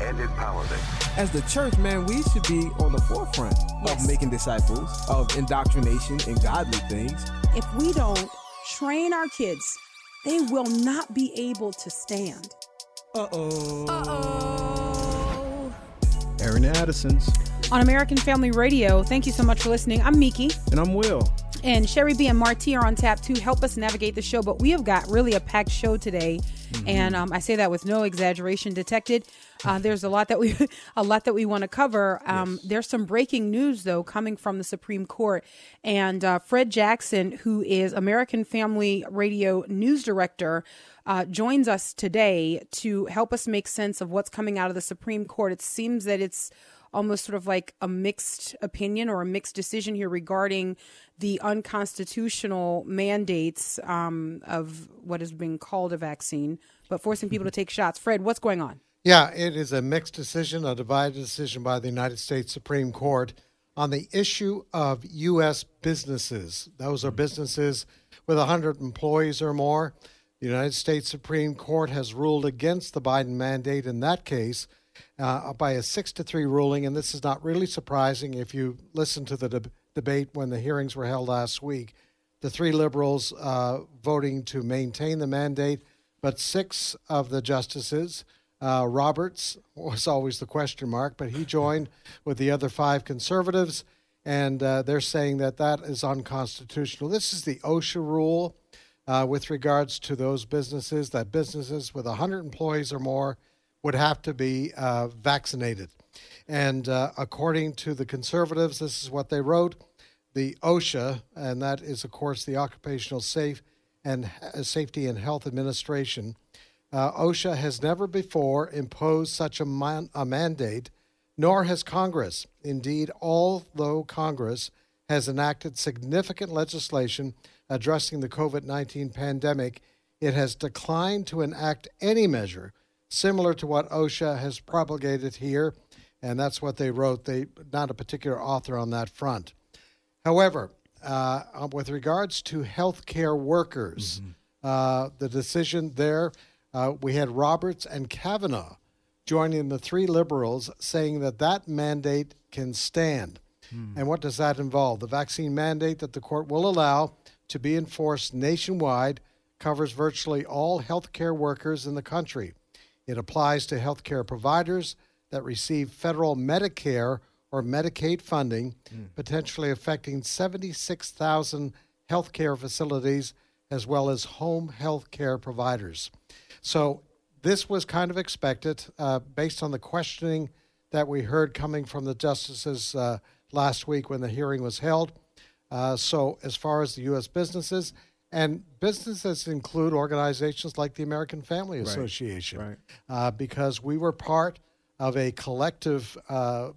and empowerment. As the church, man, we should be on the forefront Yes. of making disciples, of indoctrination and godly things. If we don't train our kids, they will not be able to stand. Uh-oh. Uh oh. Aaron Addison's. On American Family Radio, thank you so much for listening. I'm Miki. And I'm Will. And Sherry B and Marty are on tap to help us navigate the show. But we have got really a packed show today, and um, I say that with no exaggeration detected. Uh, there's a lot that we a lot that we want to cover. Um, There's some breaking news though coming from the Supreme Court, and uh, Fred Jackson, who is American Family Radio news director. Uh, joins us today to help us make sense of what's coming out of the Supreme Court. It seems that it's almost sort of like a mixed opinion or a mixed decision here regarding the unconstitutional mandates um, of what is being called a vaccine, but forcing people to take shots. Fred, what's going on? Yeah, it is a mixed decision, a divided decision by the United States Supreme Court on the issue of U.S. businesses. Those are businesses with 100 employees or more. The United States Supreme Court has ruled against the Biden mandate in that case uh, by a six to three ruling, and this is not really surprising if you listen to the deb debate when the hearings were held last week. The three liberals uh, voting to maintain the mandate, but six of the justices, uh, Roberts was always the question mark, but he joined with the other five conservatives, and uh, they're saying that that is unconstitutional. This is the OSHA rule uh, with regards to those businesses, that businesses with 100 employees or more would have to be uh, vaccinated. And uh, according to the conservatives, this is what they wrote the OSHA, and that is, of course, the Occupational Safe and Safety and Health Administration. Uh, OSHA has never before imposed such a, man- a mandate, nor has Congress. Indeed, although Congress has enacted significant legislation addressing the COVID 19 pandemic, it has declined to enact any measure similar to what OSHA has propagated here, and that's what they wrote. They not a particular author on that front. However, uh, with regards to healthcare workers, uh, the decision there, uh, we had Roberts and Kavanaugh joining the three liberals saying that that mandate can stand. And what does that involve? The vaccine mandate that the court will allow to be enforced nationwide covers virtually all healthcare workers in the country. It applies to healthcare providers that receive federal Medicare or Medicaid funding, potentially affecting 76,000 healthcare facilities as well as home health care providers. So, this was kind of expected uh, based on the questioning that we heard coming from the justices uh, last week when the hearing was held. Uh, so, as far as the U.S. businesses, and businesses include organizations like the American Family Association, right. Uh, because we were part of a collective uh,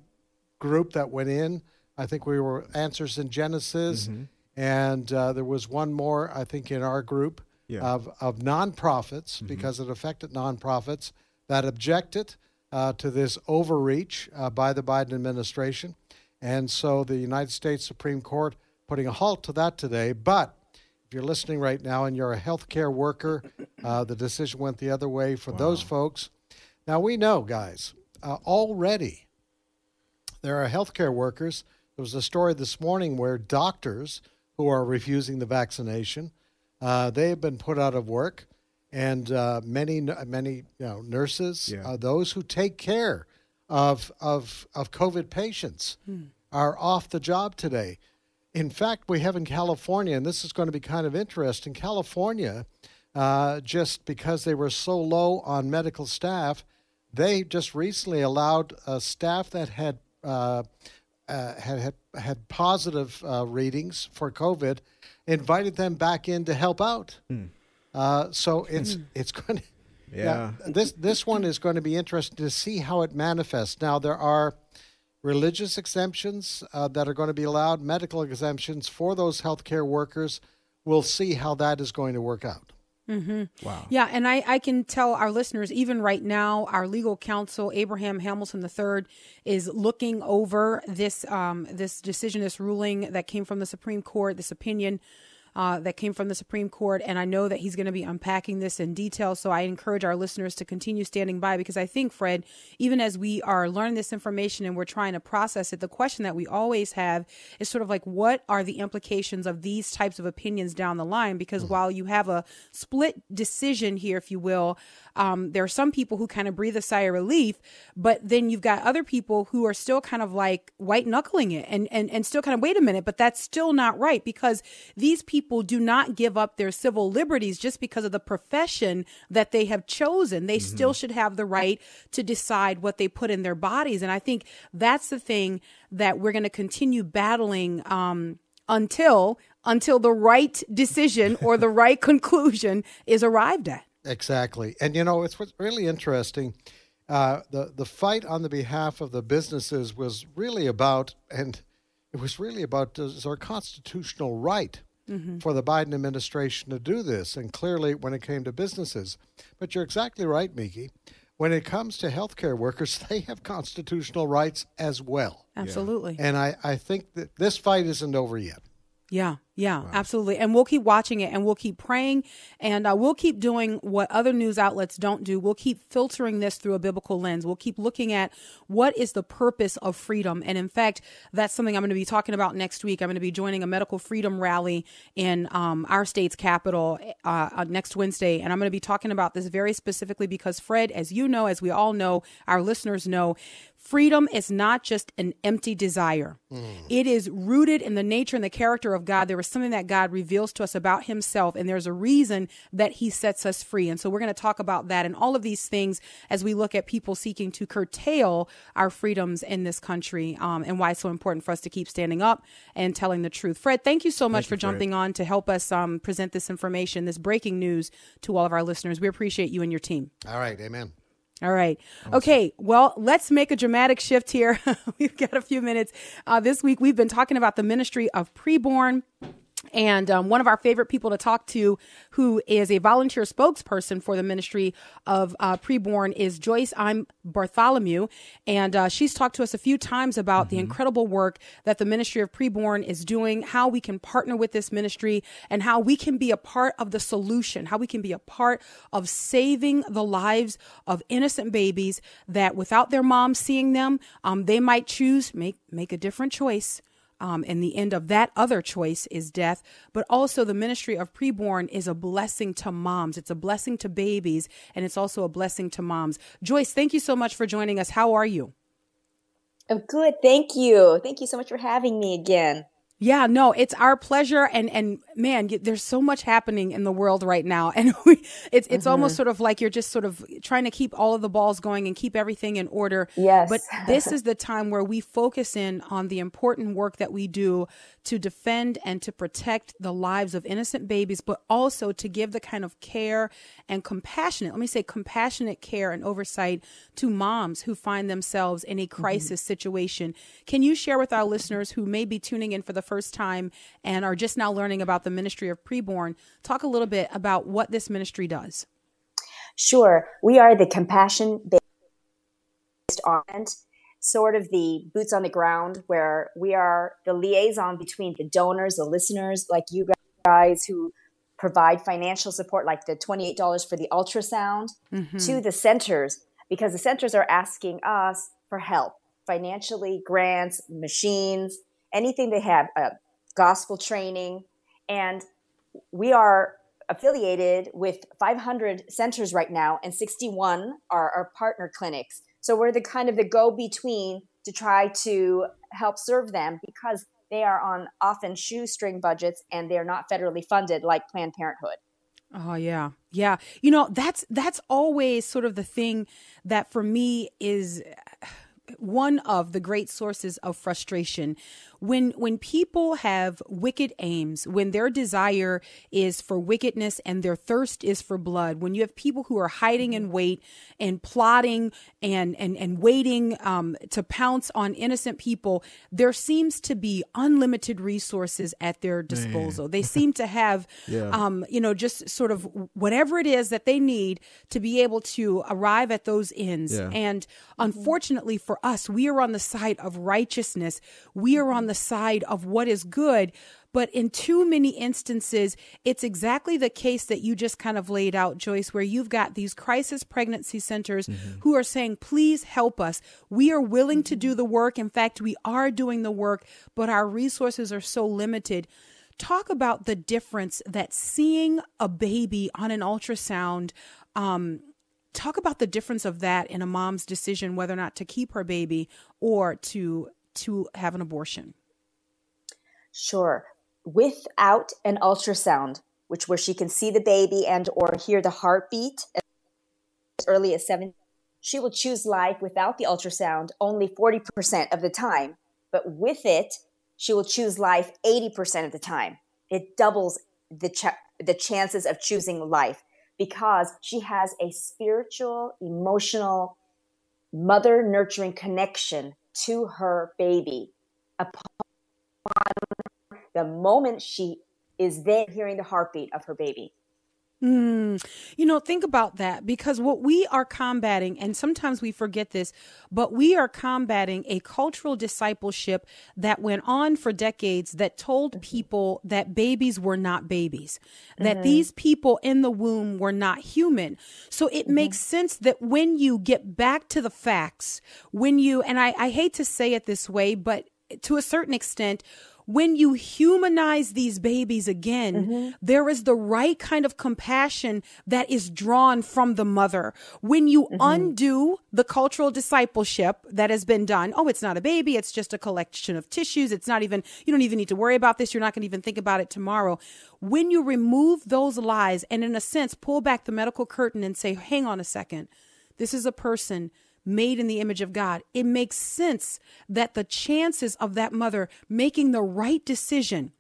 group that went in. I think we were Answers in Genesis, and uh, there was one more, I think, in our group Yeah. of, of nonprofits because it affected nonprofits that objected uh, to this overreach uh, by the Biden administration. And so the United States Supreme Court putting a halt to that today. But if you're listening right now and you're a healthcare worker, uh, the decision went the other way for those folks. Now we know, guys, uh, already there are healthcare workers. There was a story this morning where doctors who are refusing the vaccination, uh, they have been put out of work, and uh, many many you know nurses, Yeah. uh, those who take care of of of COVID patients, are off the job today. In fact, we have in California, and this is going to be kind of interesting. California, uh, just because they were so low on medical staff, they just recently allowed uh, staff that had uh, uh, had, had had positive uh, readings for COVID, invited them back in to help out. Uh, so it's it's going to Yeah. this this one is going to be interesting to see how it manifests. Now there are religious exemptions uh, that are going to be allowed, medical exemptions for those healthcare workers. We'll see how that is going to work out. Mm-hmm. Wow. Yeah, and I, I can tell our listeners, even right now, our legal counsel Abraham Hamilton III is looking over this um, this decision, this ruling that came from the Supreme Court, this opinion uh, that came from the Supreme Court. And I know that he's going to be unpacking this in detail. So I encourage our listeners to continue standing by because I think, Fred, even as we are learning this information and we're trying to process it, the question that we always have is sort of like, what are the implications of these types of opinions down the line? Because mm-hmm. while you have a split decision here, if you will, um, there are some people who kind of breathe a sigh of relief, but then you've got other people who are still kind of like white knuckling it and, and, and still kind of, wait a minute, but that's still not right because these people do not give up their civil liberties just because of the profession that they have chosen. They mm-hmm. still should have the right to decide what they put in their bodies. And I think that's the thing that we're going to continue battling, um, until until the right decision or the right conclusion is arrived at. Exactly. And you know, it's what's really interesting. Uh, the the fight on the behalf of the businesses was really about, and it was really about is our constitutional right mm-hmm. for the Biden administration to do this. And clearly, when it came to businesses, but you're exactly right, Miki. When it comes to healthcare workers, they have constitutional rights as well. Absolutely. And I, I think that this fight isn't over yet. Yeah, yeah, wow. absolutely. And we'll keep watching it and we'll keep praying and uh, we'll keep doing what other news outlets don't do. We'll keep filtering this through a biblical lens. We'll keep looking at what is the purpose of freedom. And in fact, that's something I'm going to be talking about next week. I'm going to be joining a medical freedom rally in um, our state's capital uh, uh, next Wednesday. And I'm going to be talking about this very specifically because, Fred, as you know, as we all know, our listeners know, freedom is not just an empty desire. Mm. It is rooted in the nature and the character of God. There something that God reveals to us about himself, and there's a reason that he sets us free. And so we're going to talk about that and all of these things as we look at people seeking to curtail our freedoms in this country um, and why it's so important for us to keep standing up and telling the truth. Fred, thank you so much thank for you, jumping on to help us um, present this information, this breaking news to all of our listeners. We appreciate you and your team. All right. Amen. All right. Okay. Well, let's make a dramatic shift here. we've got a few minutes. Uh, this week, we've been talking about the ministry of preborn and um, one of our favorite people to talk to, who is a volunteer spokesperson for the Ministry of uh, Preborn, is Joyce I'm Bartholomew. And uh, she's talked to us a few times about mm-hmm. the incredible work that the Ministry of Preborn is doing, how we can partner with this ministry, and how we can be a part of the solution, how we can be a part of saving the lives of innocent babies that without their moms seeing them, um, they might choose, make, make a different choice um, and the end of that other choice is death. But also, the ministry of preborn is a blessing to moms. It's a blessing to babies, and it's also a blessing to moms. Joyce, thank you so much for joining us. How are you? I'm good. Thank you. Thank you so much for having me again. Yeah, no, it's our pleasure, and and man, there's so much happening in the world right now, and we, it's it's mm-hmm. almost sort of like you're just sort of trying to keep all of the balls going and keep everything in order. Yes, but this is the time where we focus in on the important work that we do to defend and to protect the lives of innocent babies, but also to give the kind of care and compassionate, let me say compassionate care and oversight to moms who find themselves in a mm-hmm. crisis mm-hmm. situation. Can you share with our listeners who may be tuning in for the first time and are just now learning about the ministry of preborn, talk a little bit about what this ministry does? Sure. We are the compassion based on sort of the boots on the ground where we are the liaison between the donors, the listeners like you guys who provide financial support, like the $28 for the ultrasound, mm-hmm. to the centers, because the centers are asking us for help financially, grants, machines, anything they have, uh, gospel training. And we are affiliated with 500 centers right now, and 61 are our partner clinics. So we're the kind of the go between to try to help serve them because they are on often shoestring budgets and they're not federally funded like Planned Parenthood. Oh yeah. Yeah. You know, that's that's always sort of the thing that for me is one of the great sources of frustration. When when people have wicked aims when their desire is for wickedness and their thirst is for blood when you have people who are hiding in wait and plotting and and and waiting um, to pounce on innocent people there seems to be unlimited resources at their disposal. They seem to have Yeah. um, you know just sort of whatever it is that they need to be able to arrive at those ends. Yeah. and unfortunately for us, we are on the side of righteousness. We are on the side of what is good. But in too many instances, it's exactly the case that you just kind of laid out, Joyce, where you've got these crisis pregnancy centers who are saying, please help us. We are willing to do the work. In fact, we are doing the work, but our resources are so limited. Talk about the difference that seeing a baby on an ultrasound um, talk about the difference of that in a mom's decision whether or not to keep her baby or to to have an abortion Sure. Without an ultrasound, which where she can see the baby and or hear the heartbeat as early as seven, she will choose life without the ultrasound only 40% of the time. But with it, she will choose life 80% of the time. It doubles the ch- the chances of choosing life because she has a spiritual, emotional, mother nurturing connection to her baby upon the moment she is there hearing the heartbeat of her baby. Mm, you know, think about that because what we are combating, and sometimes we forget this, but we are combating a cultural discipleship that went on for decades that told mm-hmm. people that babies were not babies, that mm-hmm. these people in the womb were not human. So it mm-hmm. makes sense that when you get back to the facts, when you, and I, I hate to say it this way, but to a certain extent, when you humanize these babies again, mm-hmm. there is the right kind of compassion that is drawn from the mother. When you mm-hmm. undo the cultural discipleship that has been done, oh, it's not a baby, it's just a collection of tissues. It's not even, you don't even need to worry about this. You're not going to even think about it tomorrow. When you remove those lies and, in a sense, pull back the medical curtain and say, hang on a second, this is a person made in the image of God, it makes sense that the chances of that mother making the right decision,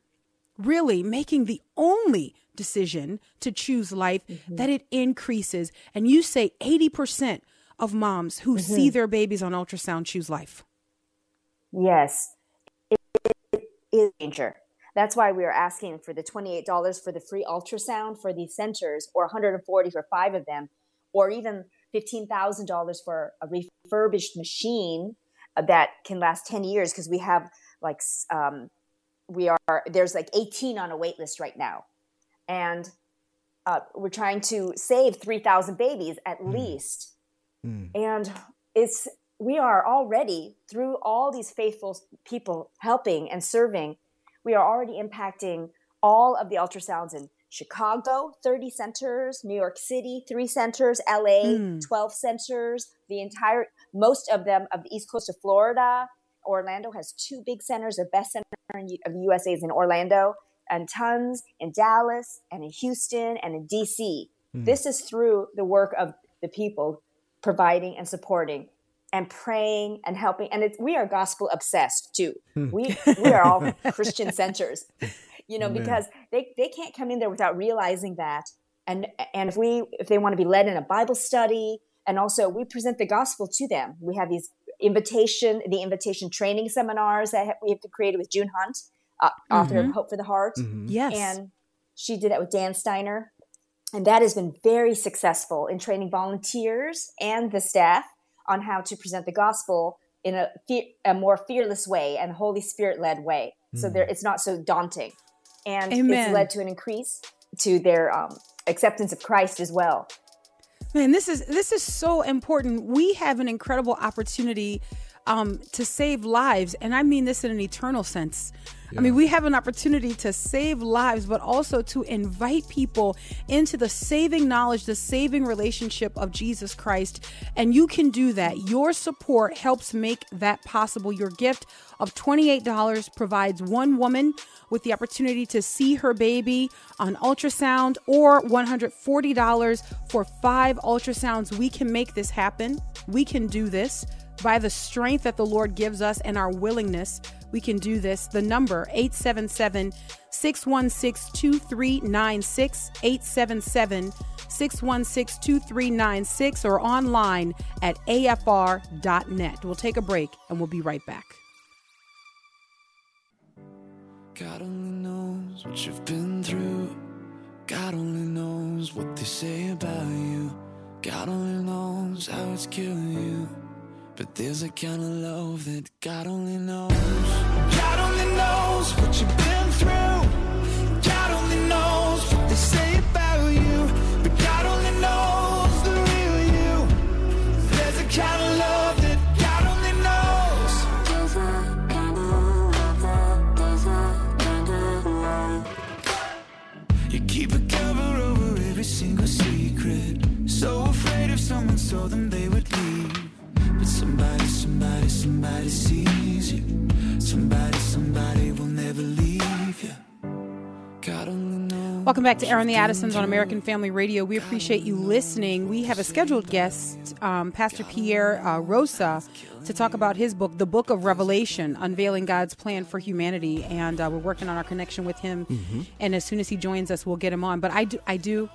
really making the only decision to choose life, mm-hmm. that it increases. And you say 80% of moms who see mm-hmm. their babies on ultrasound choose life. Yes, it, it is danger. That's why we are asking for the $28 for the free ultrasound for these centers, or 140 for five of them, or even $15,000 for a refurbished machine that can last 10 years because we have like um, we are there's like 18 on a wait list right now. And uh, we're trying to save 3000 babies at least. And it's we are already through all these faithful people helping and serving we are already impacting all of the ultrasounds in chicago 30 centers new york city 3 centers la hmm. 12 centers. The entire most of them of the east coast of florida. Orlando has two big centers the best center of the usa is in orlando. And tons in dallas and in houston and in dc hmm. this is through the work of the people providing and supporting and praying and helping. And it's, we are gospel obsessed too. Hmm. We we are all christian centers you know because they they can't come in there without realizing that and and if we if they want to be led in a bible study and also we present the gospel to them we have these invitation the invitation training seminars that we have to created with june hunt uh, author of mm-hmm. hope for the heart mm-hmm. Yes. and she did that with Dan Steiner. And that has been very successful in training volunteers and the staff on how to present the gospel in a, fe- a more fearless way and Holy Spirit led way. So there, mm-hmm. it's not so daunting. And Amen. it's led to an increase to their um, acceptance of Christ as well. Man, this is this is so important. We have an incredible opportunity um, to save lives, and I mean this in an eternal sense. I mean, we have an opportunity to save lives, but also to invite people into the saving knowledge, the saving relationship of Jesus Christ. And you can do that. Your support helps make that possible. Your gift of $28 provides one woman with the opportunity to see her baby on ultrasound or $140 for five ultrasounds. We can make this happen. We can do this. By the strength that the Lord gives us and our willingness, we can do this. The number 877 616 2396 877 616 2396 or online at afr.net. We'll take a break and we'll be right back. God only knows what you've been through. God only knows what they say about you. God only knows how it's killing you. But there's a kind of love that God only knows. God only knows what you've been through. Somebody, somebody, somebody sees you. Somebody, somebody will never leave you. God only knows. Welcome back to Aaron the Addisons on American Family Radio. We appreciate you listening. We have a scheduled guest, um, Pastor Pierre uh, Rosa, to talk about his book, The Book of Revelation, Unveiling God's Plan for Humanity. And uh, we're working on our connection with him. And as soon as he joins us, we'll get him on. But I do, I do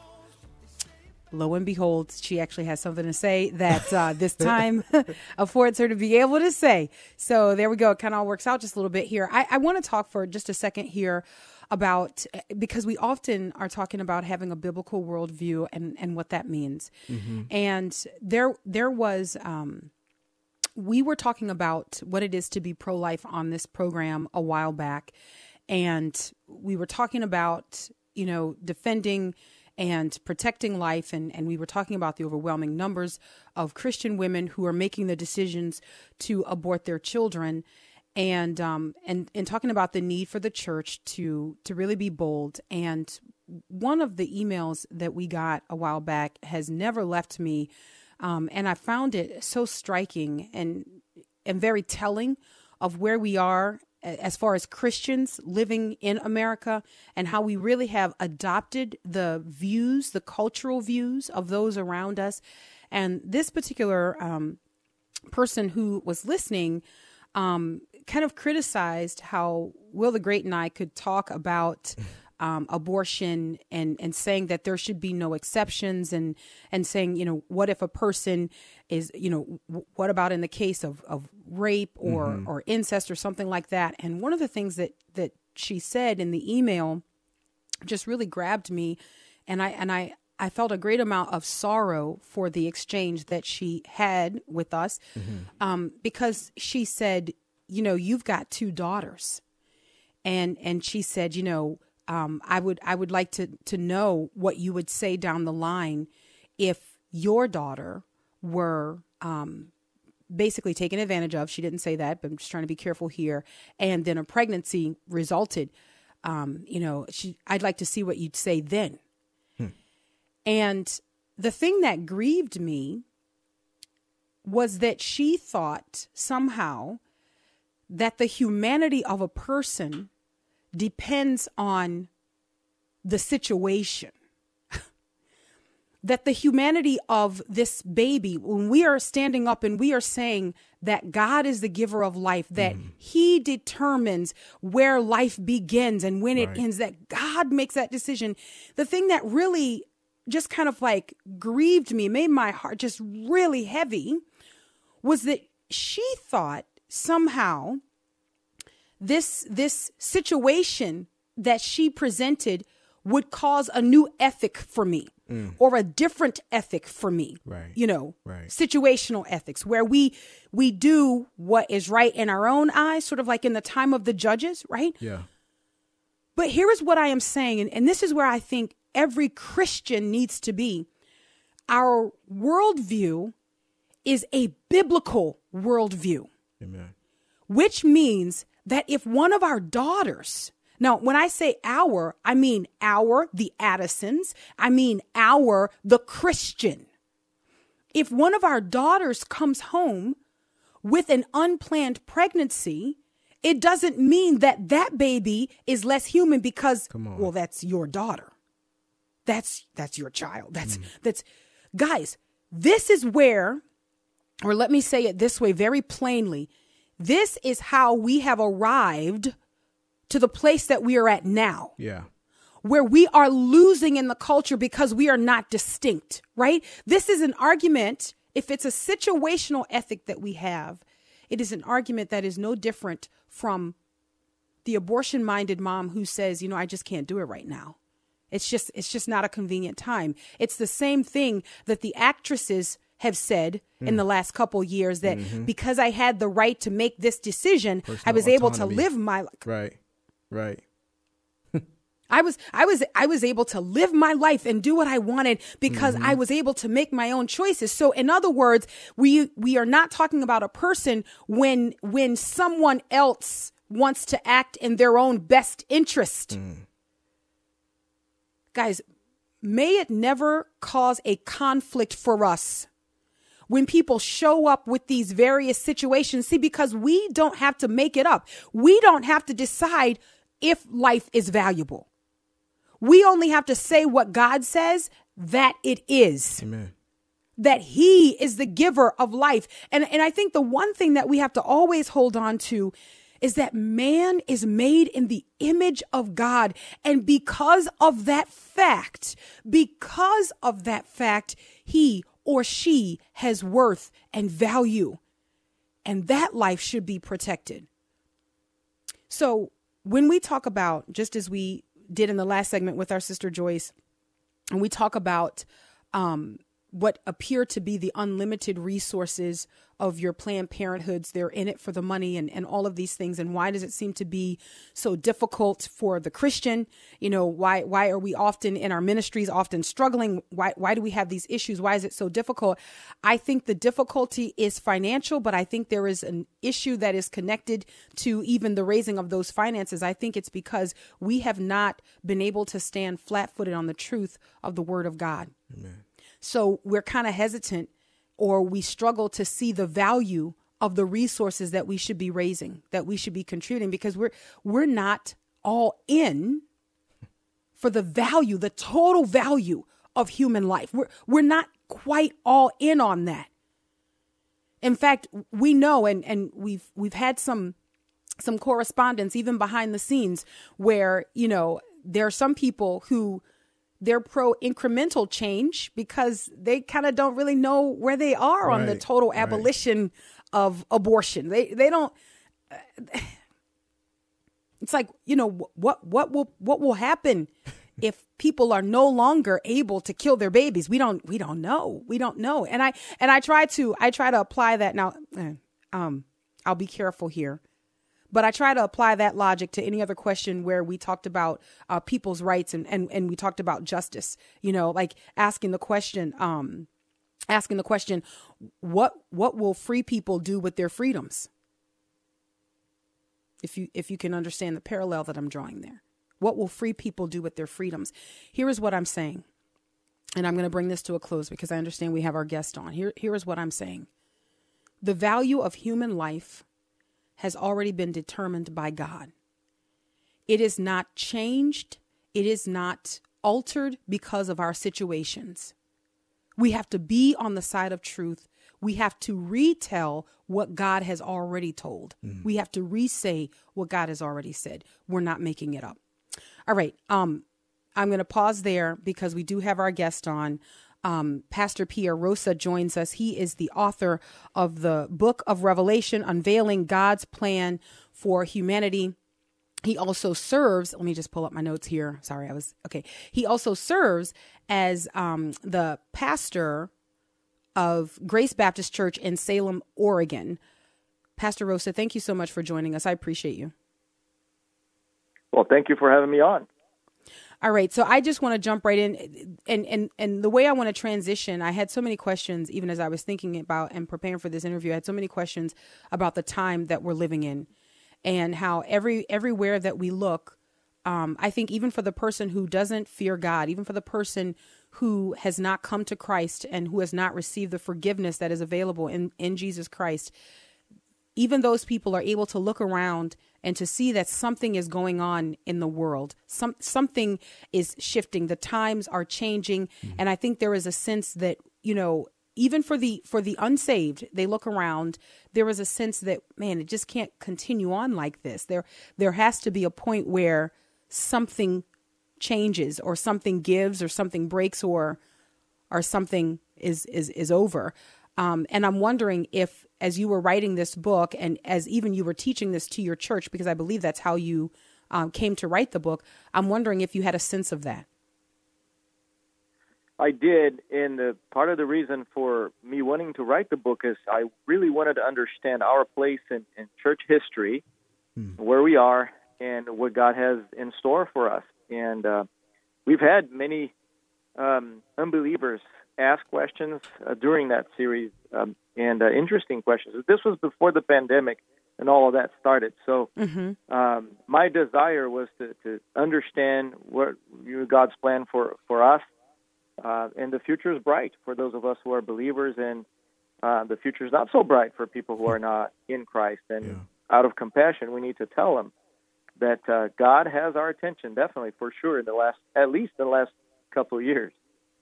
lo and behold, she actually has something to say that uh, this time affords her to be able to say. So there we go. It kind of all works out just a little bit here. I, I want to talk for just a second here about because we often are talking about having a biblical worldview and, and what that means. And there there was um, we were talking about what it is to be pro life on this program a while back, and we were talking about you know defending and protecting life. And, and we were talking about the overwhelming numbers of christian women who are making the decisions to abort their children. And um and and talking about the need for the church to to really be bold. And one of the emails that we got a while back has never left me. Um and i found it so striking and and very telling of where we are as far as Christians living in America and how we really have adopted the views, the cultural views of those around us. And this particular um, person who was listening um, kind of criticized how Will the Great and I could talk about um, abortion and and saying that there should be no exceptions and and saying you know what if a person is you know what about in the case of of rape or or incest or something like that. And one of the things that that she said in the email just really grabbed me. And I and I I felt a great amount of sorrow for the exchange that she had with us um, because she said, you know, you've got two daughters, and and she said, you know, um, I would I would like to to know what you would say down the line if your daughter were um, basically taken advantage of. She didn't say that, but I'm just trying to be careful here. And then a pregnancy resulted. Um, you know, she, I'd like to see what you'd say then. And the thing that grieved me was that she thought somehow that the humanity of a person depends on the situation. That the humanity of this baby, when we are standing up and we are saying that God is the giver of life, that mm. He determines where life begins and when it ends, that God makes that decision. The thing that really just kind of like grieved me, made my heart just really heavy, was that she thought somehow this this situation that she presented would cause a new ethic for me Mm. or a different ethic for me Right. you know Right. situational ethics where we we do what is right in our own eyes sort of like in the time of the judges right Yeah. but here is what I am saying, and, and this is where I think every Christian needs to be. Our worldview is a biblical worldview, Amen. which means that if one of our daughters, now when I say our, I mean our, the Addisons, I mean our, the Christian. If one of our daughters comes home with an unplanned pregnancy, it doesn't mean that that baby is less human because well that's your daughter. That's that's your child. That's mm. that's guys, this is where or let me say it this way very plainly this is how we have arrived to the place that we are at now. Yeah. Where we are losing in the culture because we are not distinct, right? This is an argument. If it's a situational ethic that we have, it is an argument that is no different from the abortion minded mom who says, you know, I just can't do it right now. It's just it's just not a convenient time. It's the same thing that the actresses have said mm. in the last couple years that mm-hmm. because I had the right to make this decision, Personal I was autonomy. able to live my right, right. I was I was I was able to live my life and do what I wanted because mm-hmm. I was able to make my own choices. So in other words, we we are not talking about a person when when someone else wants to act in their own best interest. Mm. Guys, may it never cause a conflict for us when people show up with these various situations. See, because we don't have to make it up, we don't have to decide if life is valuable. We only have to say what God says that it is. Amen. That He is the giver of life. And, and I think the one thing that we have to always hold on to is that man is made in the image of God. And because of that fact, because of that fact, he or she has worth and value. And that life should be protected. So, when we talk about, just as we did in the last segment with our sister Joyce, and we talk about um, what appear to be the unlimited resources of your Planned Parenthoods. They're in it for the money and, and all of these things. And why does it seem to be so difficult for the Christian? You know, why why are we often in our ministries often struggling? Why why do we have these issues? Why is it so difficult? I think the difficulty is financial, but I think there is an issue that is connected to even the raising of those finances. I think it's because we have not been able to stand flat footed on the truth of the word of God. Amen. So we're kind of hesitant or we struggle to see the value of the resources that we should be raising, that we should be contributing because we're we're not all in for the value, the total value of human life. We're we're not quite all in on that. In fact, we know and and we've we've had some some correspondence even behind the scenes where, you know, there are some people who they're pro incremental change because they kind of don't really know where they are right, on the total abolition right. of abortion. They they don't. Uh, it's like you know what what will what will happen if people are no longer able to kill their babies. We don't we don't know. We don't know. And I and I try to I try to apply that now. Eh, um, I'll be careful here but I try to apply that logic to any other question where we talked about uh, people's rights and, and, and we talked about justice, you know, like asking the question, um, asking the question, what, what will free people do with their freedoms? If you, if you can understand the parallel that I'm drawing there, what will free people do with their freedoms? Here is what I'm saying. And I'm going to bring this to a close because I understand we have our guest on. Here, here is what I'm saying. The value of human life has already been determined by God. It is not changed, it is not altered because of our situations. We have to be on the side of truth. We have to retell what God has already told. Mm-hmm. We have to re-say what God has already said. We're not making it up. All right. Um, I'm going to pause there because we do have our guest on um, Pastor Pierre Rosa joins us. He is the author of the book of Revelation, Unveiling God's Plan for Humanity. He also serves, let me just pull up my notes here. Sorry, I was, okay. He also serves as um, the pastor of Grace Baptist Church in Salem, Oregon. Pastor Rosa, thank you so much for joining us. I appreciate you. Well, thank you for having me on. All right, so I just want to jump right in, and and and the way I want to transition, I had so many questions even as I was thinking about and preparing for this interview. I had so many questions about the time that we're living in, and how every everywhere that we look, um, I think even for the person who doesn't fear God, even for the person who has not come to Christ and who has not received the forgiveness that is available in in Jesus Christ, even those people are able to look around and to see that something is going on in the world. Some something is shifting. The times are changing, mm-hmm. and I think there is a sense that you know even for the for the unsaved they look around there is a sense that man it just can't continue on like this there there has to be a point where something changes or something gives or something breaks or or something is is is over um, and i'm wondering if as you were writing this book and as even you were teaching this to your church because i believe that's how you um, came to write the book i'm wondering if you had a sense of that I did, and the part of the reason for me wanting to write the book is I really wanted to understand our place in, in church history, hmm. where we are, and what God has in store for us. And uh, we've had many um, unbelievers ask questions uh, during that series, um, and uh, interesting questions. This was before the pandemic and all of that started. So mm-hmm. um, my desire was to, to understand what you know, God's plan for for us uh, and the future is bright for those of us who are believers, and uh, the future is not so bright for people who are not in Christ. And yeah. out of compassion, we need to tell them that uh, God has our attention, definitely for sure, in the last at least the last couple of years.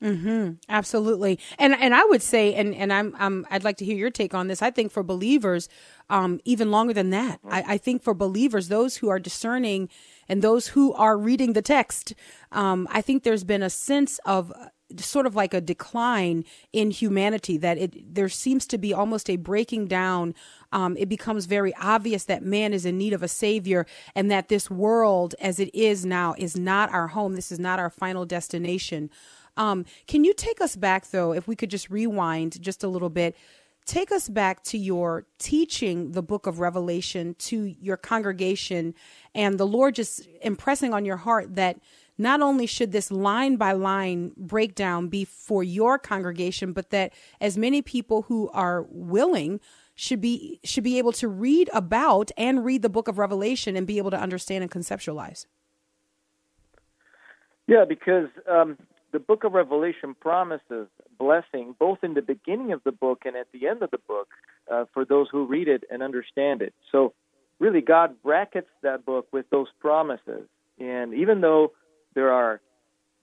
Mm-hmm. Absolutely, and and I would say, and and I'm, I'm I'd like to hear your take on this. I think for believers, um, even longer than that. I, I think for believers, those who are discerning and those who are reading the text, um, I think there's been a sense of sort of like a decline in humanity that it there seems to be almost a breaking down um, it becomes very obvious that man is in need of a savior and that this world as it is now is not our home this is not our final destination um, can you take us back though if we could just rewind just a little bit take us back to your teaching the book of revelation to your congregation and the lord just impressing on your heart that not only should this line by line breakdown be for your congregation, but that as many people who are willing should be should be able to read about and read the book of Revelation and be able to understand and conceptualize. Yeah, because um, the book of Revelation promises blessing both in the beginning of the book and at the end of the book uh, for those who read it and understand it. So, really, God brackets that book with those promises. And even though there are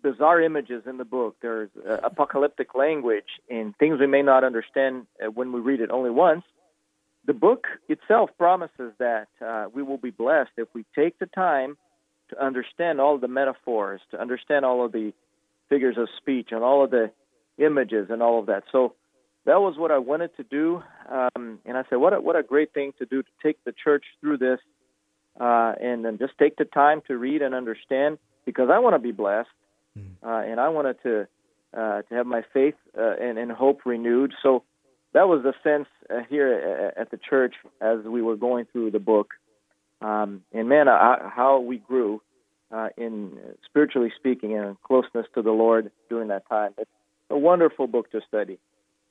bizarre images in the book. There's uh, apocalyptic language and things we may not understand uh, when we read it only once. The book itself promises that uh, we will be blessed if we take the time to understand all the metaphors, to understand all of the figures of speech and all of the images and all of that. So that was what I wanted to do, um, and I said, what a, what a great thing to do to take the church through this, uh, and then just take the time to read and understand because I want to be blessed, mm. uh, and I wanted to uh, to have my faith uh, and, and hope renewed. So that was the sense uh, here at the church as we were going through the book. Um, and man, I, how we grew uh, in spiritually speaking and closeness to the Lord during that time. It's a wonderful book to study.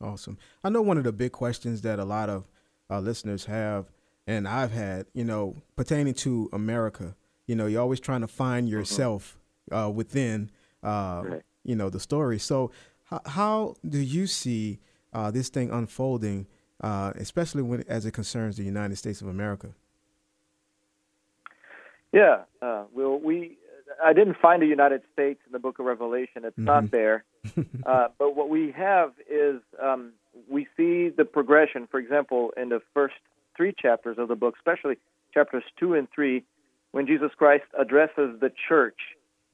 Awesome. I know one of the big questions that a lot of listeners have, and I've had, you know, pertaining to America you know, you're always trying to find mm-hmm. yourself uh, within, uh, right. you know, the story. So, how, how do you see uh, this thing unfolding, uh, especially when as it concerns the United States of America? Yeah, uh, well, we I didn't find the United States in the Book of Revelation. It's mm-hmm. not there. uh, but what we have is um, we see the progression. For example, in the first three chapters of the book, especially chapters two and three, when Jesus Christ addresses the church.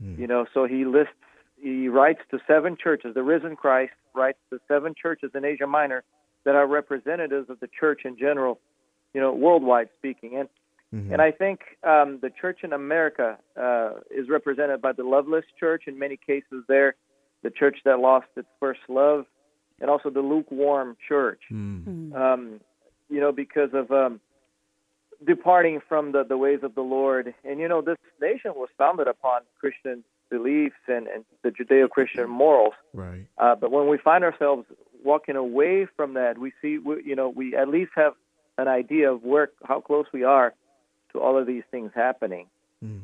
Mm. You know, so he lists, he writes to seven churches. The risen Christ writes to seven churches in Asia Minor that are representatives of the church in general, you know, worldwide speaking. And mm-hmm. and I think um, the church in America uh, is represented by the loveless church in many cases. There, the church that lost its first love, and also the lukewarm church. Mm. Um, you know, because of um, departing from the, the ways of the Lord. And you know, this nation was founded upon Christian beliefs and, and the Judeo Christian morals. Right. Uh, but when we find ourselves walking away from that, we see, we, you know, we at least have an idea of where, how close we are to all of these things happening. Mm.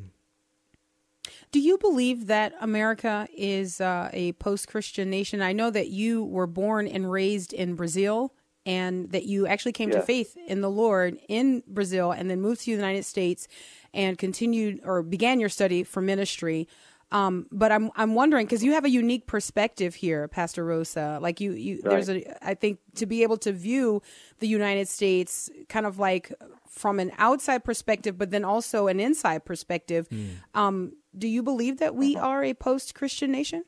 Do you believe that America is uh, a post Christian nation? I know that you were born and raised in Brazil and that you actually came yeah. to faith in the Lord in Brazil and then moved to the United States and continued or began your study for ministry. Um, but I'm I'm wondering because you have a unique perspective here, Pastor Rosa. Like you, you Right. there's a I think to be able to view the United States kind of like from an outside perspective, but then also an inside perspective. Um, do you believe that we are a post-Christian nation?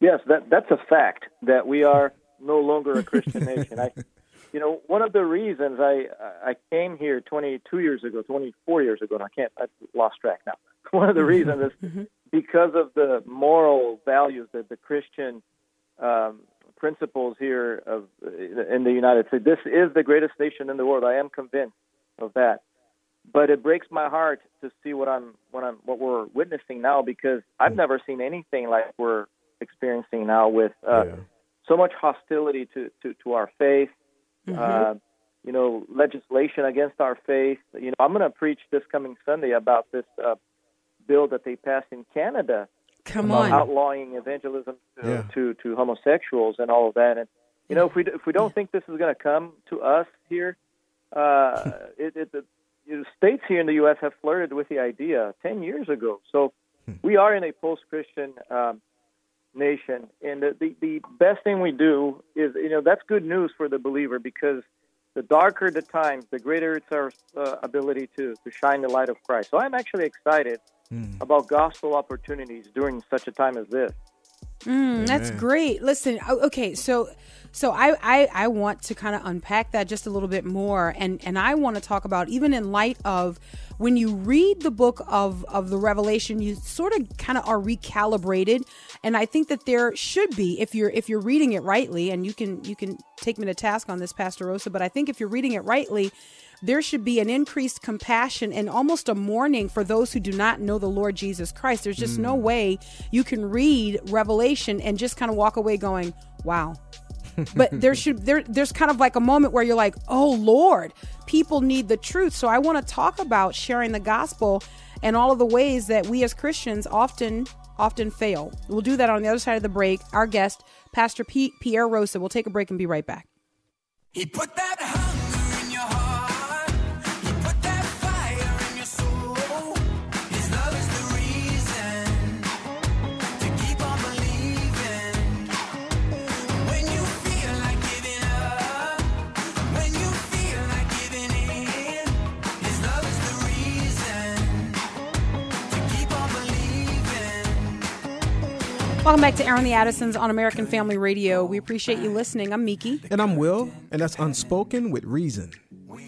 Yes, that that's a fact that we are no longer a Christian nation. I, you know, one of the reasons I I came here 22 years ago, 24 years ago, and I can't I lost track now. One of the reasons is because of the moral values that the Christian um, principles here of in the United States. This is the greatest nation in the world. I am convinced of that. But it breaks my heart to see what I'm what I'm what we're witnessing now because I've never seen anything like we're experiencing now with uh, so much hostility to, to, to our faith, uh, you know, legislation against our faith. You know, I'm going to preach this coming Sunday about this uh, bill that they passed in Canada Come on. outlawing evangelism to, Yeah. to to homosexuals and all of that. And you know, if we if we don't think this is going to come to us here, uh, it, it the you know, states here in the U.S. have flirted with the idea ten years ago. So we are in a post-Christian um, nation, and the, the the best thing we do is you know that's good news for the believer because the darker the times, the greater it's our uh, ability to to shine the light of Christ. So I'm actually excited about gospel opportunities during such a time as this. Mm, that's great. Listen, okay, so so I I, I want to kind of unpack that just a little bit more, and and I want to talk about even in light of when you read the book of of the Revelation, you sort of kind of are recalibrated, and I think that there should be if you're if you're reading it rightly, and you can you can take me to task on this, Pastor Rosa, but I think if you're reading it rightly. There should be an increased compassion and almost a mourning for those who do not know the Lord Jesus Christ. There's just no mm. way you can read Revelation and just kind of walk away going, "Wow." but there should there there's kind of like a moment where you're like, "Oh Lord, people need the truth." So I want to talk about sharing the gospel and all of the ways that we as Christians often often fail. We'll do that on the other side of the break. Our guest, Pastor Pete Pierre Rosa. We'll take a break and be right back. He put that Welcome back to Aaron the Addisons on American Family Radio. We appreciate you listening. I'm Miki. And I'm Will, and that's Unspoken with Reason.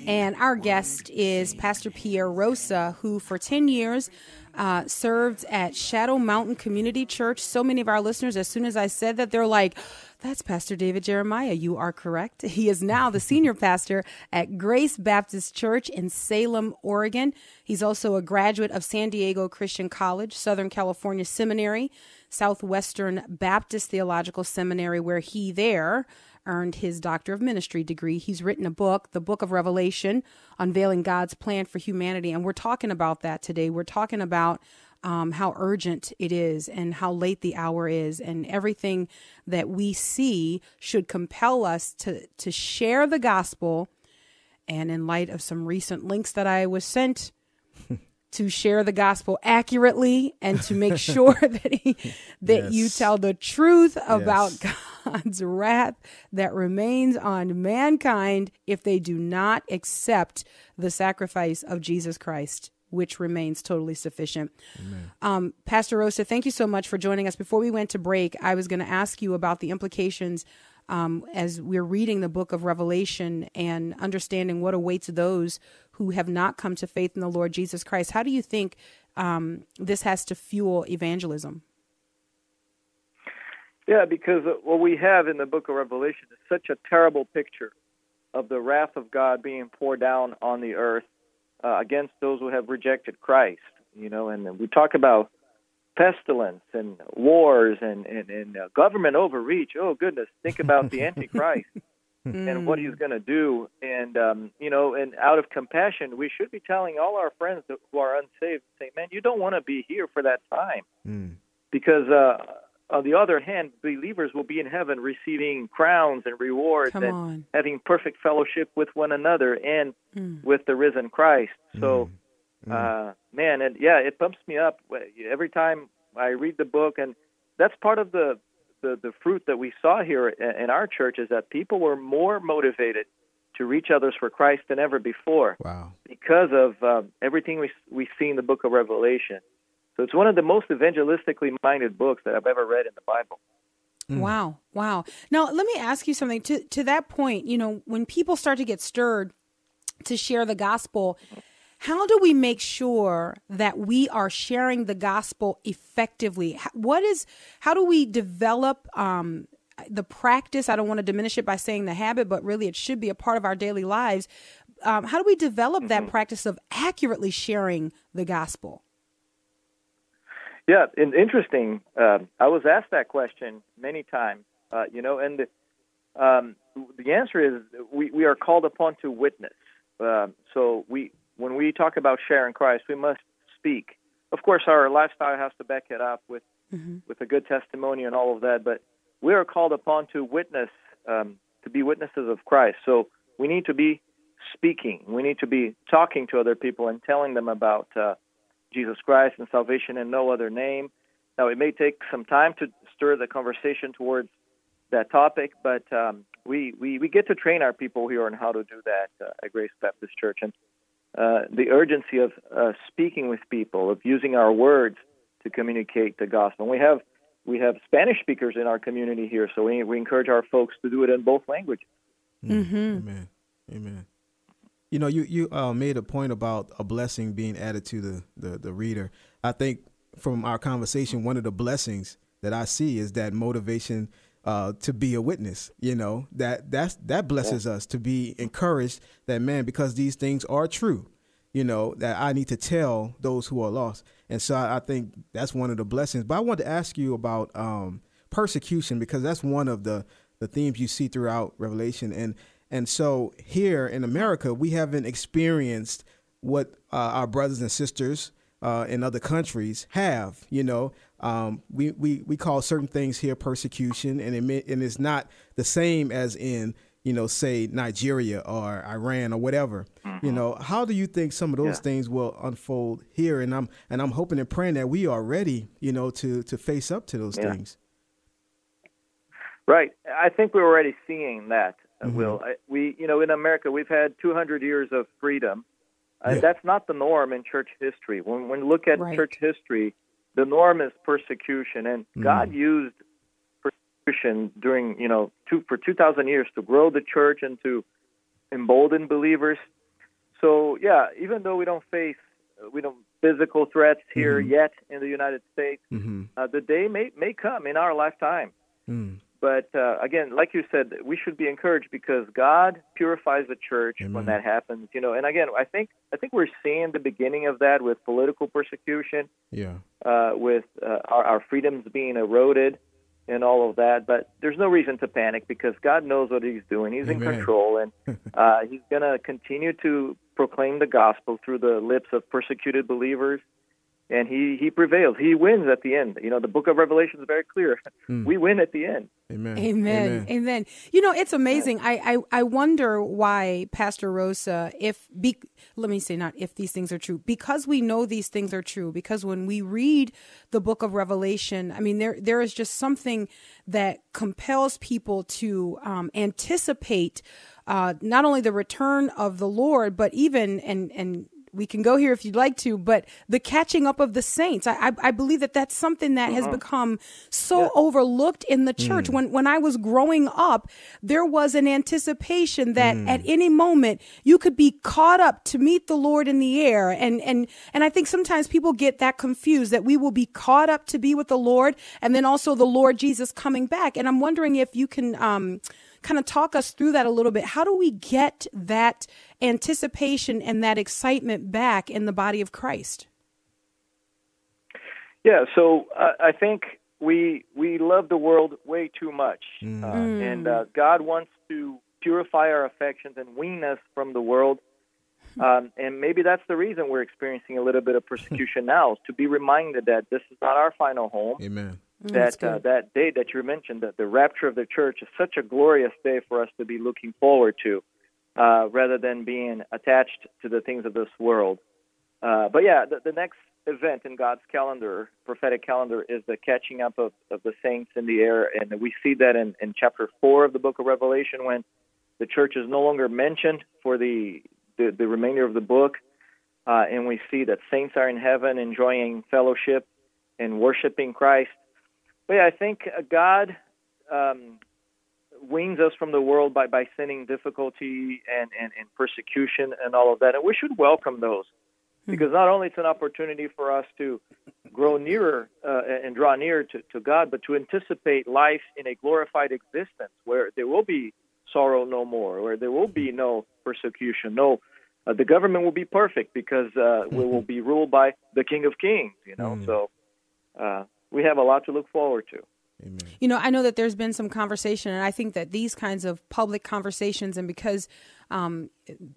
And our guest is Pastor Pierre Rosa, who for 10 years uh, served at Shadow Mountain Community Church. So many of our listeners, as soon as I said that, they're like, that's Pastor David Jeremiah. You are correct. He is now the senior pastor at Grace Baptist Church in Salem, Oregon. He's also a graduate of San Diego Christian College, Southern California Seminary, Southwestern Baptist Theological Seminary, where he there earned his Doctor of Ministry degree. He's written a book, The Book of Revelation, unveiling God's plan for humanity. And we're talking about that today. We're talking about um, how urgent it is and how late the hour is, and everything that we see should compel us to, to share the gospel. And in light of some recent links that I was sent, to share the gospel accurately and to make sure that he, that you tell the truth about Yes. God's wrath that remains on mankind if they do not accept the sacrifice of Jesus Christ, which remains totally sufficient. Um, Pastor Rosa, thank you so much for joining us. Before we went to break, I was going to ask you about the implications um, as we're reading the book of Revelation and understanding what awaits those who have not come to faith in the Lord Jesus Christ. How do you think um, this has to fuel evangelism? Yeah, because what we have in the book of Revelation is such a terrible picture of the wrath of God being poured down on the earth uh, against those who have rejected Christ. You know, and we talk about pestilence and wars and and, and uh, government overreach. Oh goodness, think about the Antichrist and what he's going to do. And um, you know, and out of compassion, we should be telling all our friends who are unsaved, saying, "Man, you don't want to be here for that time." because uh, on the other hand, believers will be in heaven receiving crowns and rewards Come and on. having perfect fellowship with one another and Mm. with the risen Christ. So Uh, man, and yeah, it pumps me up every time I read the book, and that's part of the the, the fruit that we saw here in our church is that people were more motivated to reach others for Christ than ever before. Wow! Because of uh, everything we we see in the Book of Revelation, so it's one of the most evangelistically minded books that I've ever read in the Bible. Mm. Wow, wow. Now let me ask you something. To to that point, you know, when people start to get stirred to share the gospel, how do we make sure that we are sharing the gospel effectively? What is how do we develop um, the practice? I don't want to diminish it by saying the habit, but really it should be a part of our daily lives. Um, how do we develop mm-hmm. that practice of accurately sharing the gospel? Yeah, and interesting. Uh, I was asked that question many times, uh, you know, and the, um, the answer is we, we are called upon to witness. Uh, so we when we talk about sharing Christ, we must speak. Of course, our lifestyle has to back it up with mm-hmm. with a good testimony and all of that. But we are called upon to witness, um, to be witnesses of Christ. So we need to be speaking. We need to be talking to other people and telling them about uh, Jesus Christ and salvation in no other name. Now, it may take some time to stir the conversation towards that topic, but um, we, we, we get to train our people here on how to do that uh, at Grace Baptist Church. And uh, the urgency of uh, speaking with people, of using our words to communicate the gospel. And we have we have Spanish speakers in our community here, so we, we encourage our folks to do it in both languages. Mm-hmm. Amen. Amen. You know, you you uh, made a point about a blessing being added to the, the the reader. I think from our conversation, one of the blessings that I see is that motivation uh, to be a witness. You know that that's that blesses us to be encouraged that man because these things are true. You know that I need to tell those who are lost, and so I, I think that's one of the blessings. But I want to ask you about um, persecution because that's one of the the themes you see throughout Revelation, and and so here in America we haven't experienced what uh, our brothers and sisters uh, in other countries have. You know, um, we, we we call certain things here persecution, and it and it's not the same as in you know say Nigeria or Iran or whatever. Mm-hmm. You know, how do you think some of those yeah. things will unfold here? And I'm and I'm hoping and praying that we are ready, you know, to to face up to those yeah. things. Right. I think we're already seeing that. Uh, mm-hmm. Will we? You know, in America, we've had 200 years of freedom. Uh, yeah. That's not the norm in church history. When when you look at right. church history, the norm is persecution, and mm. God used persecution during you know two, for two thousand years to grow the church and to embolden believers. So yeah, even though we don't face we don't physical threats here mm-hmm. yet in the United States, mm-hmm. uh, the day may may come in our lifetime. Mm. But uh, again, like you said, we should be encouraged because God purifies the church Amen. when that happens. You know, and again, I think I think we're seeing the beginning of that with political persecution. Yeah. Uh, with uh, our, our freedoms being eroded and all of that, but there's no reason to panic because God knows what He's doing. He's Amen. in control, and uh, He's going to continue to proclaim the gospel through the lips of persecuted believers and he he prevails. He wins at the end. You know, the book of Revelation is very clear. Mm. We win at the end. Amen. Amen. Amen. Amen. You know, it's amazing. I, I I wonder why Pastor Rosa, if be, let me say not if these things are true, because we know these things are true. Because when we read the book of Revelation, I mean, there there is just something that compels people to um, anticipate. Uh, not only the return of the Lord, but even and and we can go here if you'd like to, but the catching up of the saints. I, I, I believe that that's something that has become so yeah. overlooked in the church. Mm. When, when I was growing up, there was an anticipation that mm. at any moment you could be caught up to meet the Lord in the air. And, and, and I think sometimes people get that confused that we will be caught up to be with the Lord and then also the Lord Jesus coming back. And I'm wondering if you can, um, kind of talk us through that a little bit. How do we get that anticipation and that excitement back in the body of Christ? Yeah, so uh, I think we we love the world way too much, mm. Uh, and uh, God wants to purify our affections and wean us from the world. Um, and maybe that's the reason we're experiencing a little bit of persecution now, to be reminded that this is not our final home. Amen. Mm, that uh, that day that you mentioned, that the rapture of the church is such a glorious day for us to be looking forward to, uh, rather than being attached to the things of this world. Uh, but yeah, the, the next event in God's calendar, prophetic calendar, is the catching up of, of the saints in the air. And we see that in, in chapter 4 of the book of Revelation when the church is no longer mentioned for the, the, the remainder of the book. Uh, and we see that saints are in heaven enjoying fellowship and worshiping Christ. But yeah, I think God um, weans us from the world by, by sending difficulty and, and, and persecution and all of that. And we should welcome those hmm. because not only it's an opportunity for us to grow nearer uh, and draw near to, to God, but to anticipate life in a glorified existence where there will be sorrow no more, where there will be no persecution, no. Uh, the government will be perfect because uh, we will be ruled by the King of Kings, you know. Mm. So uh, we have a lot to look forward to. Amen. You know, I know that there's been some conversation, and I think that these kinds of public conversations, and because um,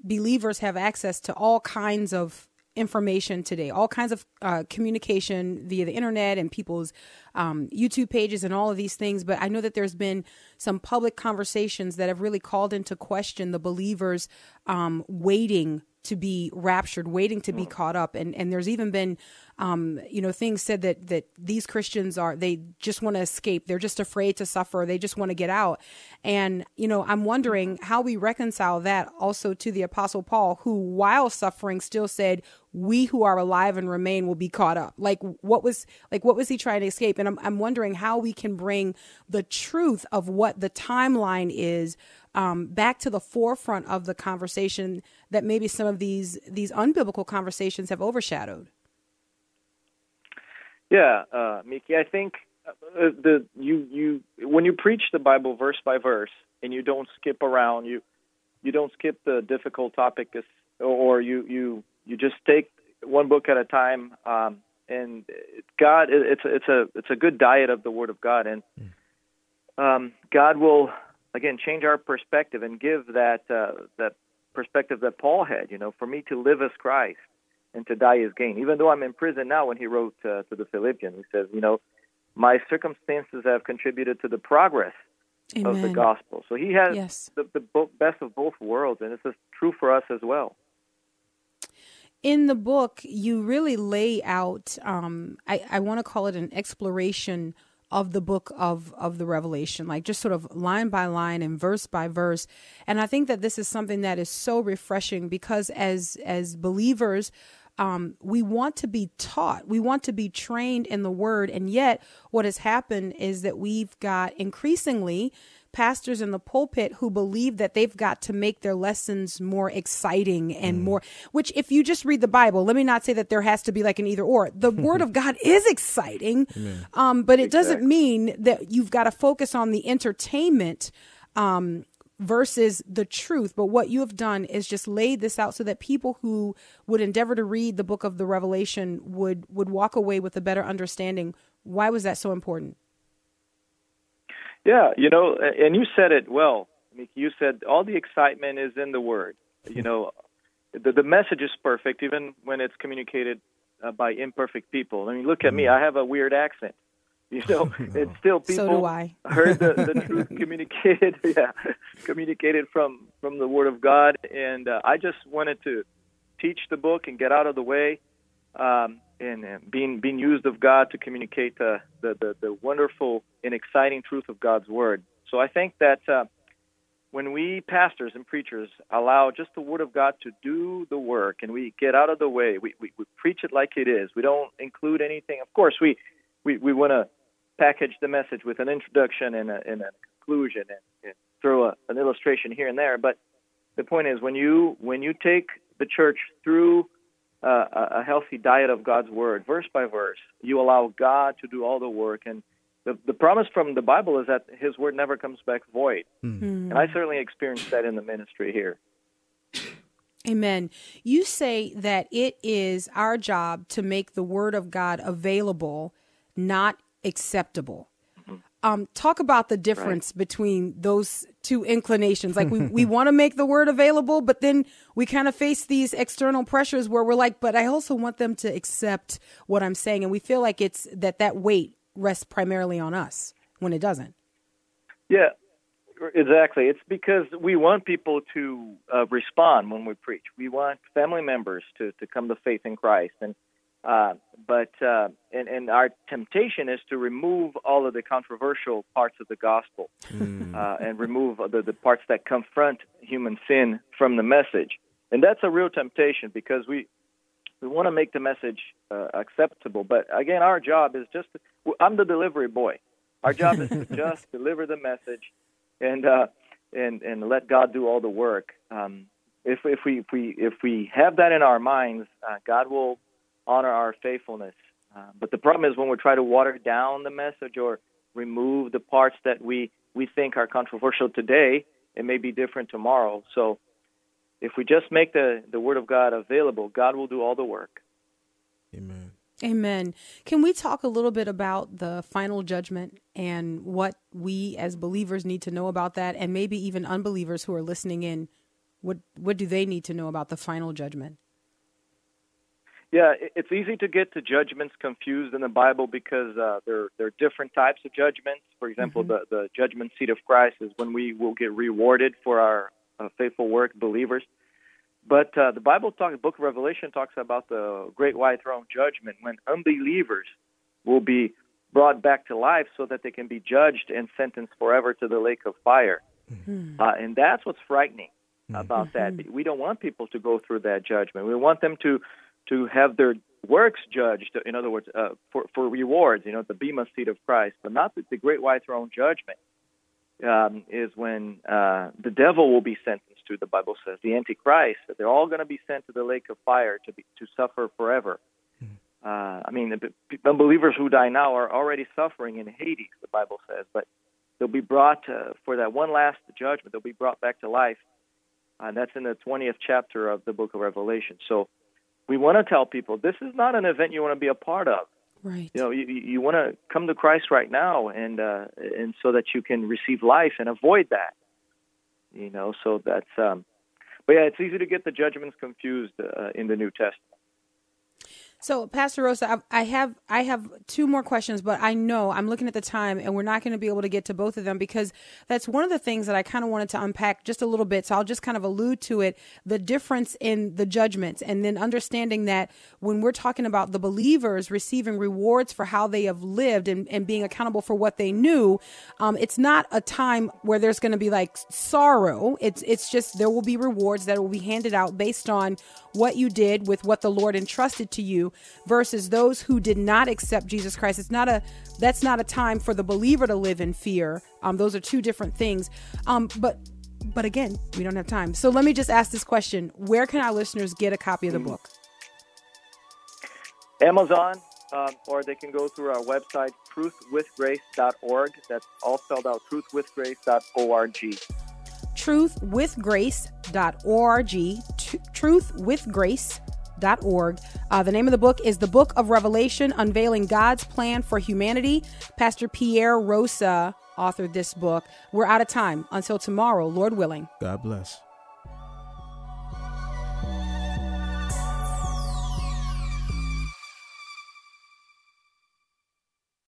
believers have access to all kinds of information today, all kinds of uh, communication via the internet and people's um, YouTube pages and all of these things. But I know that there's been some public conversations that have really called into question the believers um, waiting to be raptured, waiting to be mm. caught up. And and there's even been, um, you know, things said that that these Christians are they just want to escape. They're just afraid to suffer. They just want to get out. And you know, I'm wondering how we reconcile that also to the Apostle Paul, who while suffering still said, "We who are alive and remain will be caught up." Like what was like what was he trying to escape? And I'm I'm wondering how we can bring the truth of what the timeline is um, back to the forefront of the conversation that maybe some of these these unbiblical conversations have overshadowed. Yeah, uh, Miki, I think uh, the you you when you preach the Bible verse by verse and you don't skip around, you you don't skip the difficult topic, or you you you just take one book at a time. Um, and God, it's it's a it's a good diet of the Word of God, and hmm. um, God will again change our perspective and give that uh, that perspective that Paul had. You know, for me to live as Christ and to die is gain. Even though I'm in prison now, when he wrote uh, to the Philippians, he says, you know, my circumstances have contributed to the progress Amen. of the gospel. So he has yes. the, the best of both worlds, and this is true for us as well in the book, you really lay out, um, I, I want to call it an exploration of the book of of the revelation like just sort of line by line and verse by verse. And i think that this is something that is so refreshing because as as believers um, we want to be taught we want to be trained in the word. And yet what has happened is that we've got increasingly pastors in the pulpit who believe that they've got to make their lessons more exciting and mm. more which if you just read the bible let me not say that there has to be like an either or the word of god is exciting um, but it exactly. doesn't mean that you've got to focus on the entertainment um, versus the truth. But what you have done is just laid this out so that people who would endeavor to read the book of the Revelation would would walk away with a better understanding. Why was that so important? Yeah, you know, and you said it well. Miki. You said all the excitement is in the word. You know, the the message is perfect, even when it's communicated uh, by imperfect people. I mean, look at me. I have a weird accent. You know, it's still people so do I. heard the, the truth communicated. Yeah, communicated from from the Word of God, and uh, I just wanted to teach the book and get out of the way. Um, and being being used of God to communicate the, the, the, the, wonderful and exciting truth of God's word. So I think that uh, when we pastors and preachers allow just the word of God to do the work and we get out of the way, we, we, we preach it like it is. We don't include anything. Of course, we we, we want to package the message with an introduction and a, and a conclusion and, and throw a, an illustration here and there. But the point is, when you when you take the church through uh, a healthy diet of God's word, verse by verse. You allow God to do all the work, and the the promise from the Bible is that His word never comes back void. Mm-hmm. And I certainly experienced that in the ministry here. Amen. You say that it is our job to make the word of God available, not acceptable um, talk about the difference right. between those two inclinations. Like we, we want to make the word available, but then we kind of face these external pressures where we're like, but I also want them to accept what I'm saying. And we feel like it's that that weight rests primarily on us when it doesn't. Yeah. Exactly. It's because we want people to uh, respond when we preach. We want family members to, to come to faith in Christ, and uh, but uh, and, and our temptation is to remove all of the controversial parts of the gospel mm. uh, and remove the, the parts that confront human sin from the message, and that's a real temptation because we we want to make the message uh, acceptable. But again, our job is just to, I'm the delivery boy. Our job is to just deliver the message and uh, and and let God do all the work. Um, if if we if we if we have that in our minds, uh, God will honor our faithfulness. Uh, but the problem is when we try to water down the message or remove the parts that we we think are controversial today, it may be different tomorrow. So if we just make the the word of God available, God will do all the work. Amen. Amen. Can we talk a little bit about the final judgment and what we as believers need to know about that and maybe even unbelievers who are listening in what what do they need to know about the final judgment? Yeah, it's easy to get to judgments confused in the Bible because uh, there there are different types of judgments. For example, mm-hmm. the the judgment seat of Christ is when we will get rewarded for our uh, faithful work, believers. But uh, the Bible talks, Book of Revelation talks about the great white throne judgment when unbelievers will be brought back to life so that they can be judged and sentenced forever to the lake of fire. Mm-hmm. Uh, and that's what's frightening mm-hmm. about that. Mm-hmm. We don't want people to go through that judgment. We want them to to have their works judged. In other words, uh, for for rewards. You know, the bema seat of Christ, but not the, the great white throne judgment. Um, is when uh, the devil will be sentenced to, the Bible says, the Antichrist, that they're all going to be sent to the lake of fire to be to suffer forever. Mm-hmm. Uh, I mean, the unbelievers who die now are already suffering in Hades, the Bible says, but they'll be brought uh, for that one last judgment. They'll be brought back to life, and that's in the 20th chapter of the book of Revelation. So we want to tell people this is not an event you want to be a part of. Right. You know, you, you want to come to Christ right now, and uh, and so that you can receive life and avoid that. You know, so that's um, but yeah, it's easy to get the judgments confused uh, in the New Testament. So, Pastor Rosa, I have I have two more questions, but I know I'm looking at the time, and we're not going to be able to get to both of them because that's one of the things that I kind of wanted to unpack just a little bit. So I'll just kind of allude to it: the difference in the judgments, and then understanding that when we're talking about the believers receiving rewards for how they have lived and, and being accountable for what they knew, um, it's not a time where there's going to be like sorrow. It's it's just there will be rewards that will be handed out based on what you did with what the Lord entrusted to you versus those who did not accept Jesus Christ. It's not a that's not a time for the believer to live in fear. Um, those are two different things. Um, but but again, we don't have time. So let me just ask this question: Where can our listeners get a copy of the book? Amazon, um, or they can go through our website, truthwithgrace.org. That's all spelled out, truthwithgrace.org truthwithgrace.org. T- truthwithgrace.org. Uh, the name of the book is The Book of Revelation Unveiling God's Plan for Humanity. Pastor Pierre Rosa authored this book. We're out of time. Until tomorrow, Lord willing. God bless.